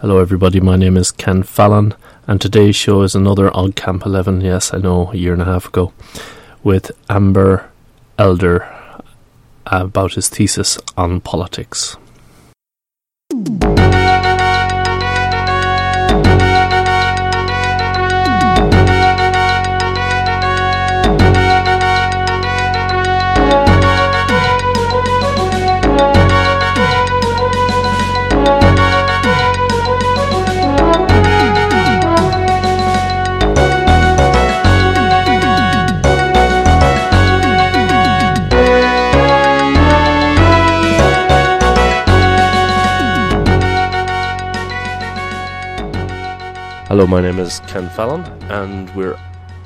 Hello, everybody. My name is Ken Fallon, and today's show is another OggCamp 11. Yes, I know, a year and a half ago, with Ambjörn Elder about his thesis on politics. Hello, my name is Ken Fallon, and we're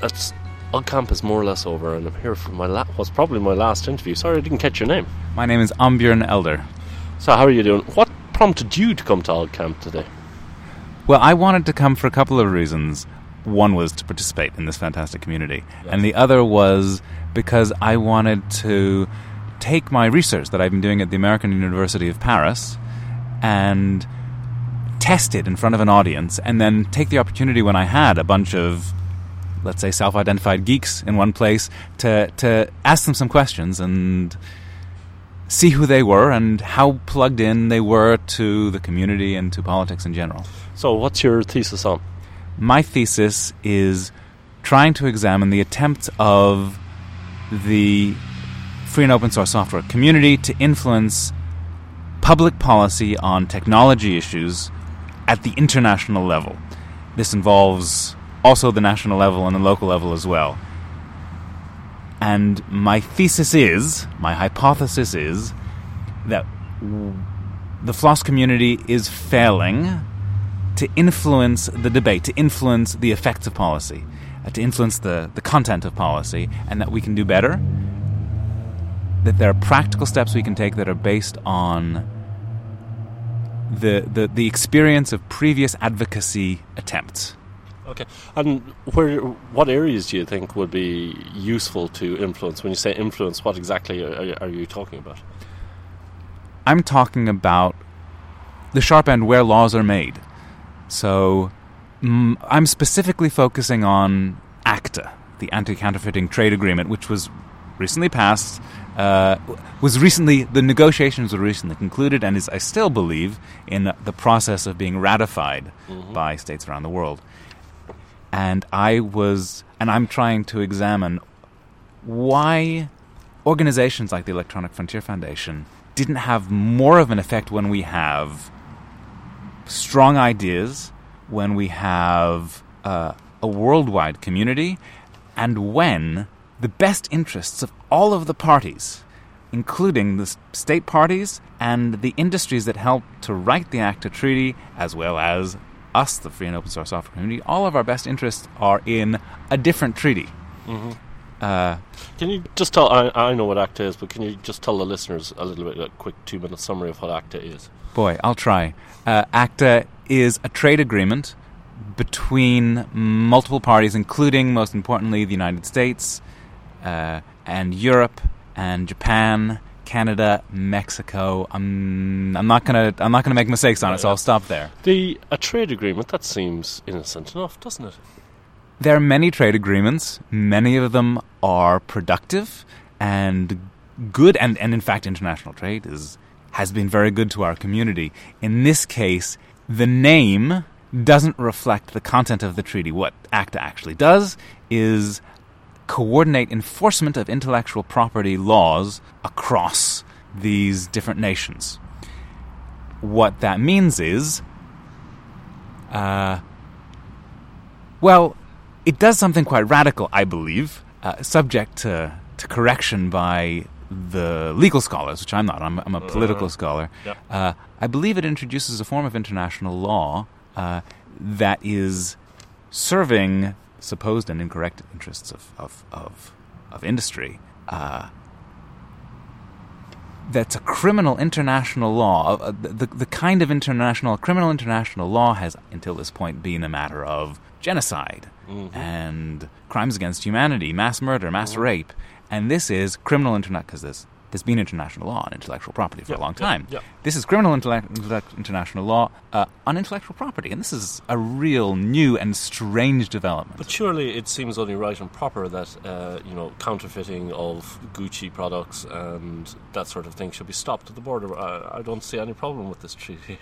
at OggCamp is more or less over, and I'm here for my la- what's probably my last interview. Sorry, I didn't catch your name. My name is Ambjörn Elder. So, how are you doing? What prompted you to come to OggCamp today? Well, I wanted to come for a couple of reasons. One was to participate in this fantastic community, Yes. and the other was because I wanted to take my research that I've been doing at the American University of Paris and test it in front of an audience, and then take the opportunity when I had a bunch of, let's say, self-identified geeks in one place to to ask them some questions and see who they were and how plugged in they were to the community and to politics in general. So, what's your thesis on? My thesis is trying to examine the attempt of the free and open source software community to influence public policy on technology issues at the international level. This involves also the national level and the local level as well. And my thesis is, my hypothesis is, that the FLOSS community is failing to influence the debate, to influence the effects of policy, uh, to influence the, the content of policy, and that we can do better. That there are practical steps we can take that are based on the, the, the experience of previous advocacy attempts. Okay, and where, what areas do you think would be useful to influence? When you say influence, what exactly are, are you talking about? I'm talking about the sharp end where laws are made. So mm, I'm specifically focusing on ACTA, the Anti Counterfeiting Trade Agreement, which was recently passed. Uh, was recently the negotiations were recently concluded, and is I still believe in the process of being ratified by states around the world. And I was, and I'm trying to examine why organizations like the Electronic Frontier Foundation didn't have more of an effect when we have strong ideas, when we have uh, a worldwide community, and when the best interests of all of the parties, including the state parties and the industries that helped to write the ACTA Treaty, as well as us, the free and open source software community, all of our best interests are in a different treaty. Uh, Can you just tell? I, I know what ACTA is, but can you just tell the listeners a little bit, a quick two minute summary of what ACTA is? Boy, I'll try. Uh, ACTA is a trade agreement between multiple parties, including, most importantly, the United States uh, and Europe and Japan, Canada, Mexico. I'm, I'm not gonna I'm not gonna make mistakes on it, so I'll stop there. The a trade agreement that seems innocent enough, doesn't it? There are many trade agreements. Many of them are productive and good, and, and in fact, international trade is has been very good to our community. In this case, the name doesn't reflect the content of the treaty. What ACTA actually does is coordinate enforcement of intellectual property laws across these different nations. What that means is, uh, well, it does something quite radical, I believe, uh, subject to, to correction by the legal scholars, which I'm not. I'm, I'm a political scholar. Yep. Uh, I believe it introduces a form of international law uh, that is serving supposed and incorrect interests of, of, of, of industry. Uh, that's a criminal international law. Uh, the, the kind of international criminal international law has until this point been a matter of genocide and crimes against humanity, mass murder, mass rape, and this is criminal internet because this there's been international law on intellectual property for Yeah, a long time. yeah. This is criminal intellect, intellect, international law uh, on intellectual property, and this is a real new and strange development. But surely it seems only right and proper that uh, you know counterfeiting of Gucci products and that sort of thing should be stopped at the border. I, I don't see any problem with this treaty.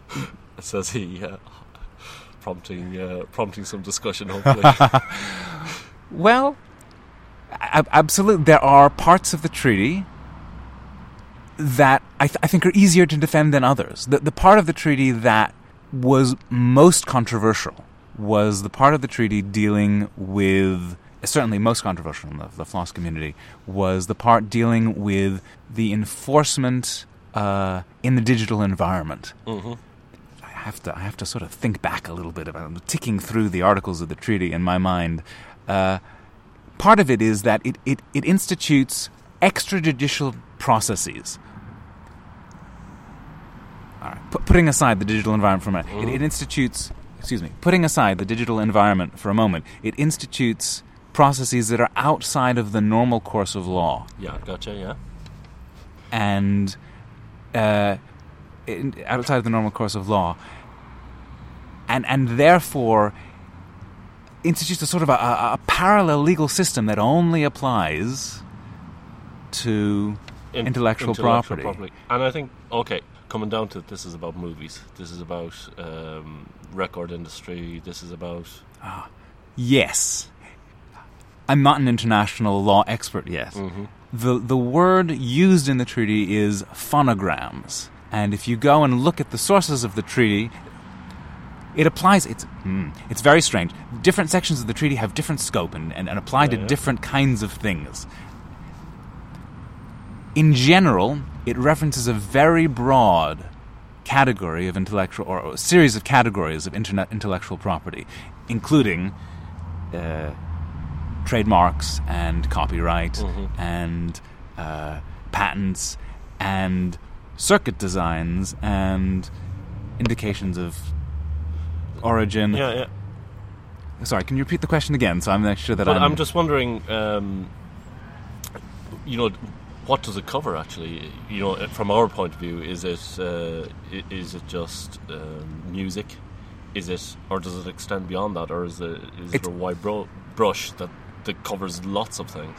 Says he, uh, prompting uh, prompting some discussion. Hopefully, Well, absolutely. There are parts of the treaty that I, th- I think are easier to defend than others. The, the part of the treaty that was most controversial was the part of the treaty dealing with, certainly most controversial in the, the floss community, was the part dealing with the enforcement uh, in the digital environment. hmm I have to I have to sort of think back a little bit about I'm ticking through the articles of the treaty in my mind. Uh, part of it is that it, it, it institutes extrajudicial processes. All right, pu- putting aside the digital environment for a moment, it, it institutes excuse me, putting aside the digital environment for a moment, it institutes processes that are outside of the normal course of law yeah, gotcha. Yeah, and uh, in, outside of the normal course of law, and and therefore institutes a sort of a, a, a parallel legal system that only applies to In- Intellectual property. And I think okay, coming down to it, this is about movies. This is about um, record industry. This is about Ah, yes. I'm not an international law expert yet. Mhm. The the word used in the treaty is phonograms, and if you go and look at the sources of the treaty, it applies. It's hmm, it's very strange. Different sections of the treaty have different scope and, and, and apply to Yeah, yeah. different kinds of things. In general, it references a very broad category of intellectual or a series of categories of internet intellectual property, including uh, trademarks and copyright Mhm. and uh, patents and circuit designs and indications of origin. yeah, yeah. Sorry, can you repeat the question again? So I'm not sure that But I'm. I'm just wondering, um, you know, what does it cover actually? You know, from our point of view, is it uh, is it just um, music? Is it, or does it extend beyond that, or is it is it a wide bro- brush that that covers lots of things?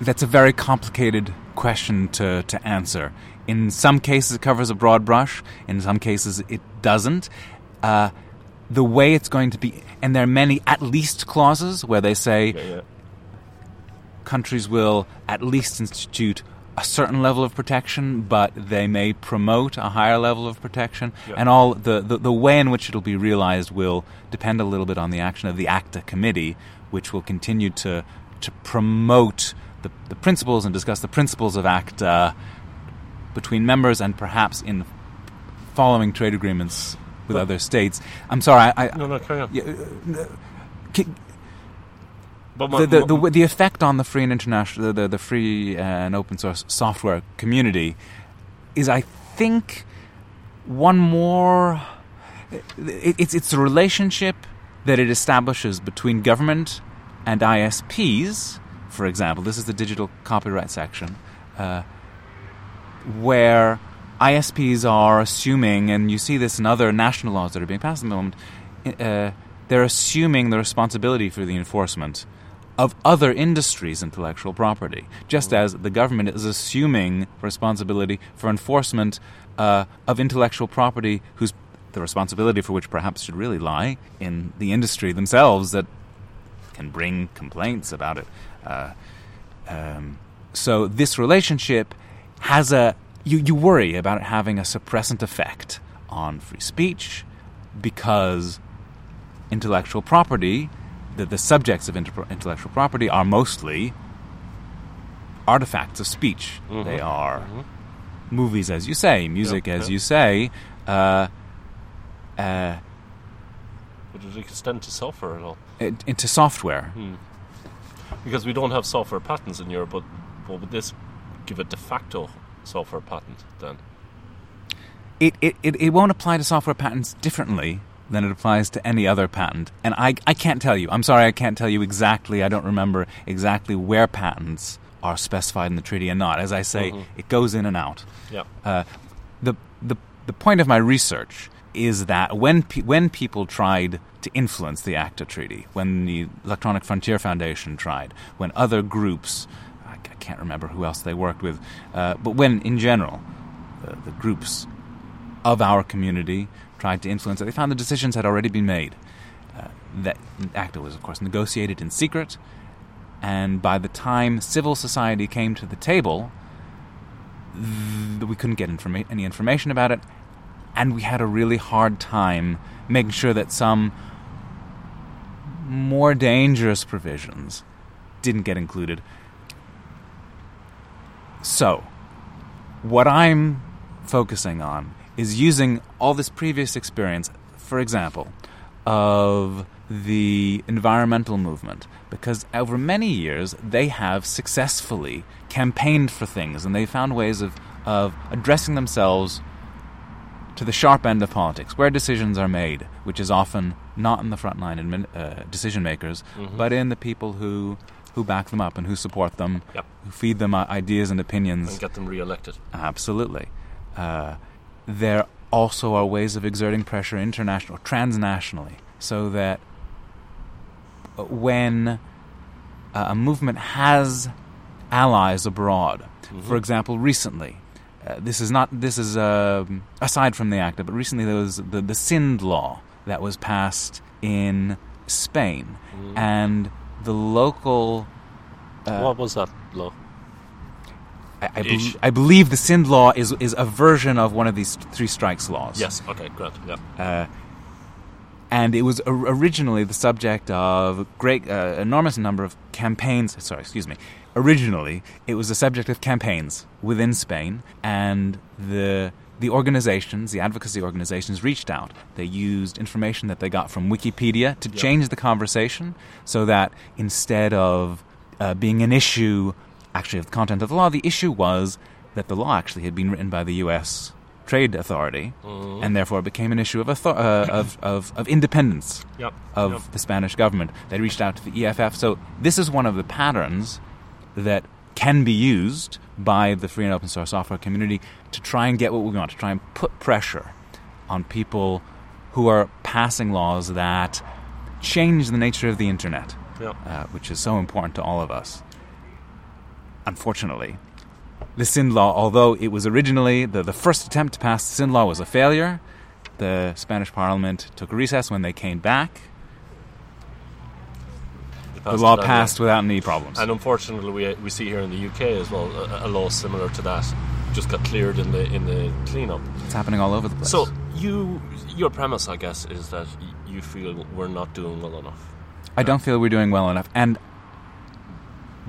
That's a very complicated question to, to answer. In some cases, it covers a broad brush. In some cases, it doesn't. Uh, the way it's going to be, and there are many at least clauses where they say Yeah, yeah. countries will at least institute a certain level of protection, but they may promote a higher level of protection. Yeah. And all the, the, the way in which it'll be realized will depend a little bit on the action of the ACTA committee, which will continue to, to promote the, the principles and discuss the principles of ACTA between members and perhaps in following trade agreements with But- other states. I'm sorry, I. I No, no, carry on. yeah, uh, no, ki- But my- the, the, my- the, the effect on the free and international the, the, free uh, and open source software community is I think one more it, it's it's the relationship that it establishes between government and ISPs for example this is the digital copyright section uh, where ISPs are assuming and you see this in other national laws that are being passed at the moment uh, they're assuming the responsibility for the enforcement of other industries' intellectual property, just as the government is assuming responsibility for enforcement uh, of intellectual property, whose the responsibility for which perhaps should really lie in the industry themselves that can bring complaints about it. Uh, um, so this relationship has a you, you worry about it having a suppressant effect on free speech because intellectual property, the, the subjects of intellectual property are mostly artifacts of speech. Mhm. They are Mhm. movies, as you say, music, Yeah, as yeah. you say. Uh, uh, Would it extend to software at all? it- into software. Hmm. Because we don't have software patents in Europe, but, but would this give a de facto software patent then? it, it, it, it won't apply to software patents differently than it applies to any other patent. And I, I can't tell you. I'm sorry, I can't tell you exactly. I don't remember exactly where patents are specified in the treaty and not. As I say, Mhm. it goes in and out. Yeah. Uh, the the the point of my research is that when pe- when people tried to influence the ACTA treaty, when the Electronic Frontier Foundation tried, when other groups, I can't remember who else they worked with, uh, but when in general the, the groups of our community tried to influence it, they found the decisions had already been made. Uh, that ACTA was, of course, negotiated in secret, and by the time civil society came to the table, th- we couldn't get informa- any information about it, and we had a really hard time making sure that some more dangerous provisions didn't get included. So, what I'm focusing on is using all this previous experience, for example, of the environmental movement, because over many years they have successfully campaigned for things and they found ways of, of addressing themselves to the sharp end of politics, where decisions are made, which is often not in the frontline admin, uh, decision makers, Mhm. but in the people who who back them up and who support them, Yep. who feed them uh, ideas and opinions. and get them re-elected. Absolutely. Uh, there also are ways of exerting pressure international, transnationally, so that uh, when uh, a movement has allies abroad, for Mhm. example, recently, uh, this is not this is um aside from the ACTA, but recently there was the the Sinde law that was passed in Spain, Mhm. and the local. Uh, what was that law? I, I, bel I believe the Sinde law is is a version of one of these three strikes laws. Yes. Okay. Great. Yeah. Uh, and it was or- originally the subject of great, uh, enormous number of campaigns. Sorry, excuse me. Originally, it was the subject of campaigns within Spain, and the the organizations, the advocacy organizations, reached out. They used information that they got from Wikipedia to Yeah. change the conversation, so that instead of uh, being an issue, actually of the content of the law, the issue was that the law actually had been written by the U.S. Trade Authority, Mhm. and therefore it became an issue of, author- uh, of, of, of independence Yep. of Yep. the Spanish government. They reached out to the EFF. So this is one of the patterns that can be used by the free and open source software community to try and get what we want, to try and put pressure on people who are passing laws that change the nature of the internet, Yep. uh, which is so important to all of us. Unfortunately, the Sinde Law, although it was originally the, the first attempt to pass the Sinde Law was a failure, the Spanish Parliament took a recess when they came back. The law passed without any problems. And unfortunately, we, we see here in the UK as well a, a law similar to that just got cleared in the in the cleanup. It's happening all over the place. So you your premise, I guess, is that you feel we're not doing well enough. I don't feel we're doing well enough, and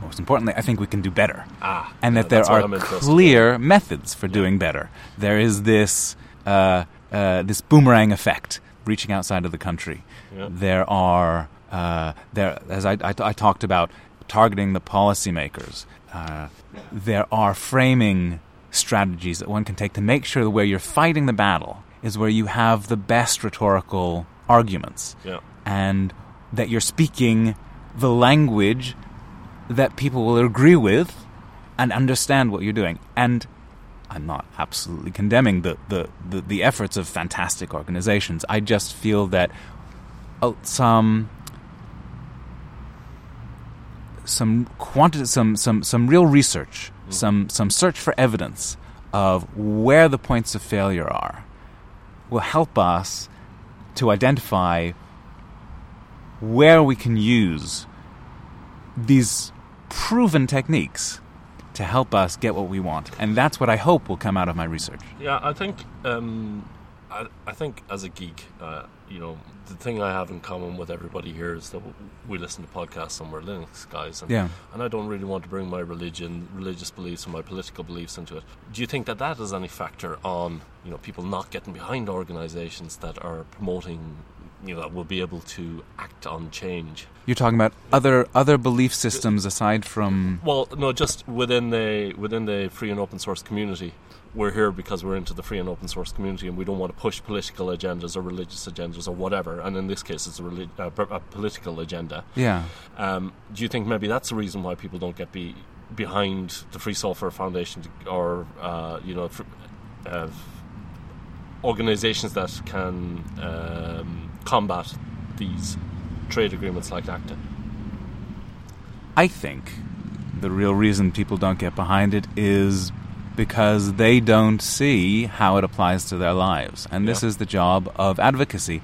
most importantly, I think we can do better. Ah, and that there are clear methods for doing better. There is this uh, uh, this boomerang effect reaching outside of the country. Yeah. There are uh, there as I, I, I talked about targeting the policymakers. Uh, there are framing strategies that one can take to make sure that where you're fighting the battle is where you have the best rhetorical arguments Yeah. and that you're speaking the language that people will agree with and understand what you're doing. And I'm not absolutely condemning the, the, the, the efforts of fantastic organizations. I just feel that uh, some some quantity, some some some real research, some some search for evidence of where the points of failure are, will help us to identify where we can use these proven techniques to help us get what we want, and that's what I hope will come out of my research. Yeah, I think um, I, I think as a geek, uh, you know, the thing I have in common with everybody here is that we listen to podcasts and we're Linux guys, and, Yeah. and I don't really want to bring my religion, religious beliefs, or my political beliefs into it. Do you think that that has any factor on you know people not getting behind organisations that are promoting? You know, that will be able to act on change. You're talking about other other belief systems aside from Well, no, just within the within the free and open source community. We're here because we're into the free and open source community, and we don't want to push political agendas or religious agendas or whatever. And in this case, it's a, relig- uh, a political agenda. yeah. Um, do you think maybe that's the reason why people don't get be behind the Free Software Foundation to, or uh, you know fr- uh, organizations that can um, combat these trade agreements like ACTA? I think the real reason people don't get behind it is because they don't see how it applies to their lives. And this Yeah. is the job of advocacy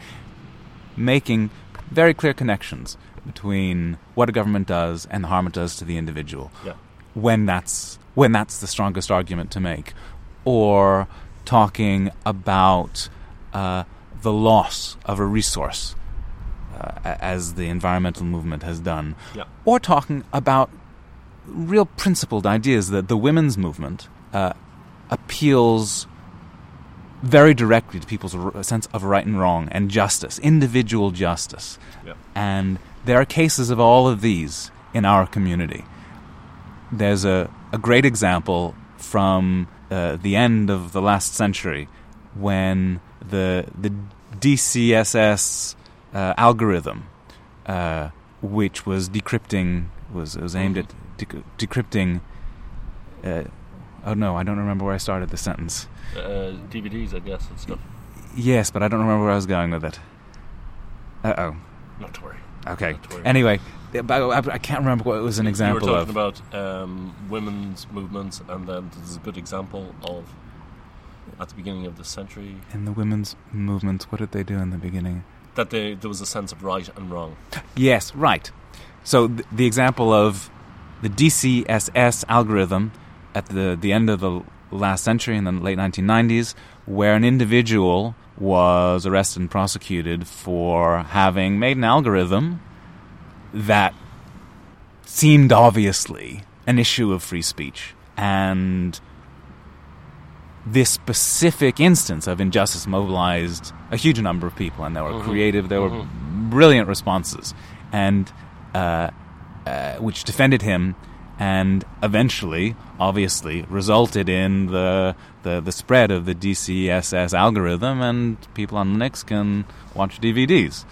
making very clear connections between what a government does and the harm it does to the individual Yeah. when that's when that's the strongest argument to make, or talking about uh, the loss of a resource, uh, as the environmental movement has done, Yeah. or talking about real principled ideas that the women's movement uh, appeals very directly to people's r- sense of right and wrong and justice, individual justice. Yeah. And there are cases of all of these in our community. There's a, a great example from uh, the end of the last century when the, the DeCSS uh, algorithm, uh, which was decrypting, was, was aimed at dec- decrypting. Uh, oh no, I don't remember where I started the sentence. Uh, DVDs, I guess, and stuff. Yes, but I don't remember where I was going with it. Uh oh. Not to worry. Okay. Not to worry. Anyway, I, can't remember what it was an example of. you were of. talking about um, women's movements, and then there's a good example of at the beginning of the century in the women's movement, what did they do in the beginning? that they, there was a sense of right and wrong. Yes, right. So th- the example of the DeCSS algorithm at the the end of the last century in the late 1990s, where an individual was arrested and prosecuted for having made an algorithm that seemed obviously an issue of free speech and this specific instance of injustice mobilized a huge number of people, and they were Mhm. creative. there were Mhm. brilliant responses, and uh, uh, which defended him, and eventually, obviously, resulted in the, the the spread of the DeCSS algorithm, and people on Linux can watch DVDs.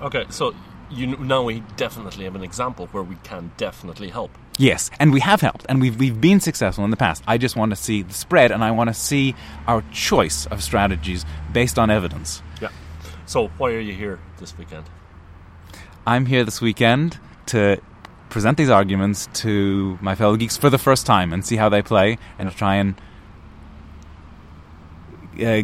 Okay, so you now we definitely have an example where we can definitely help. Yes, and we have helped, and we've we've been successful in the past. I just want to see the spread, and I want to see our choice of strategies based on evidence. Yeah. So why are you here this weekend? I'm here this weekend to present these arguments to my fellow geeks for the first time and see how they play, and to try and uh,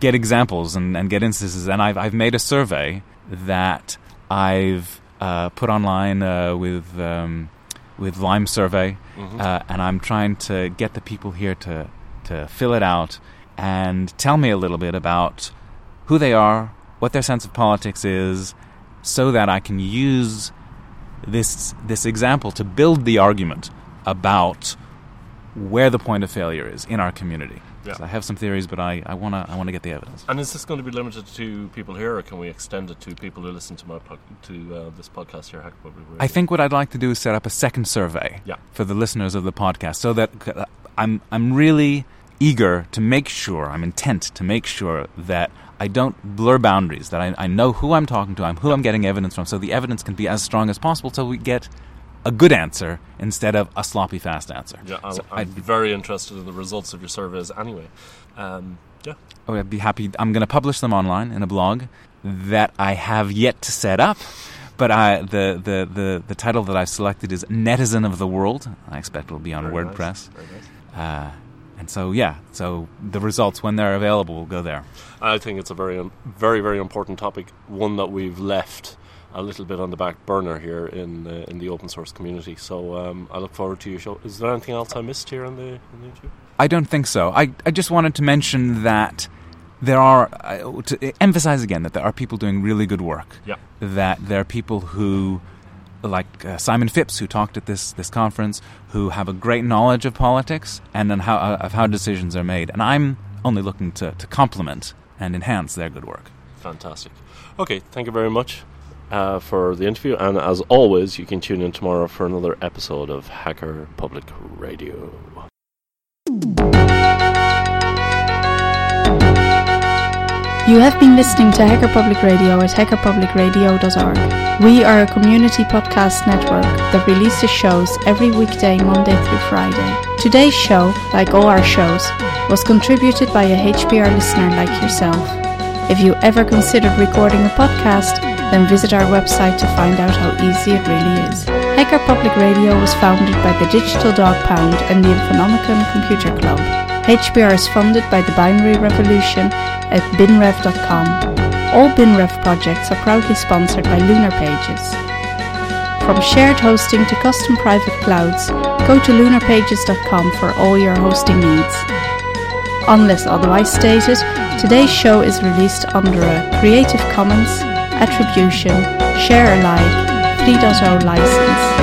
get examples and, and get instances. And I've I've made a survey that I've uh, put online uh, with um, with Lime Survey, Mhm. uh, and I'm trying to get the people here to to fill it out and tell me a little bit about who they are, what their sense of politics is, so that I can use this this example to build the argument about where the point of failure is in our community. Yeah. So I have some theories, but I, I wanna I wanna get the evidence. And is this going to be limited to people here, or can we extend it to people who listen to my po- to uh, this podcast here, Hack Public Radio? I think what I'd like to do is set up a second survey Yeah. for the listeners of the podcast, so that uh, I'm I'm really eager to make sure I'm intent to make sure that I don't blur boundaries. That I, I know who I'm talking to, I'm who I'm getting evidence from, so the evidence can be as strong as possible, so we get a good answer instead of a sloppy fast answer. Yeah, I'll, So I'm I'd, very interested in the results of your surveys anyway. Um, yeah. oh, I'd be happy. I'm going to publish them online in a blog that I have yet to set up. But I, the, the, the, the title that I've selected is Netizen of the World. I expect it will be on Very WordPress. nice, very nice. Uh, and so, yeah, so the results, when they're available, will go there. I think it's a very, very, very important topic. One that we've left a little bit on the back burner here in uh, in the open source community. So um, I look forward to your show. Is there anything else I missed here in the in the interview? I don't think so. I, I just wanted to mention that there are, uh, to emphasize again, that there are people doing really good work. Yeah. That there are people who, like uh, Simon Phipps, who talked at this, this conference, who have a great knowledge of politics and on how, uh, of how decisions are made. And I'm only looking to, to complement and enhance their good work. Fantastic. Okay, thank you very much uh, for the interview. And as always, you can tune in tomorrow for another episode of Hacker Public Radio. You have been listening to Hacker Public Radio at hackerpublicradio.org. We are a community podcast network that releases shows every weekday, Monday through Friday. Today's show, like all our shows, was contributed by a HPR listener like yourself. If you ever considered recording a podcast, then visit our website to find out how easy it really is. Hacker Public Radio was founded by the Digital Dog Pound and the Infonomicon Computer Club. HPR is funded by the Binary Revolution at binrev.com. All BinRev projects are proudly sponsored by Lunar Pages. From shared hosting to custom private clouds, go to lunarpages.com for all your hosting needs. Unless otherwise stated, today's show is released under a Creative Commons Attribution Share Alike 3.0 license.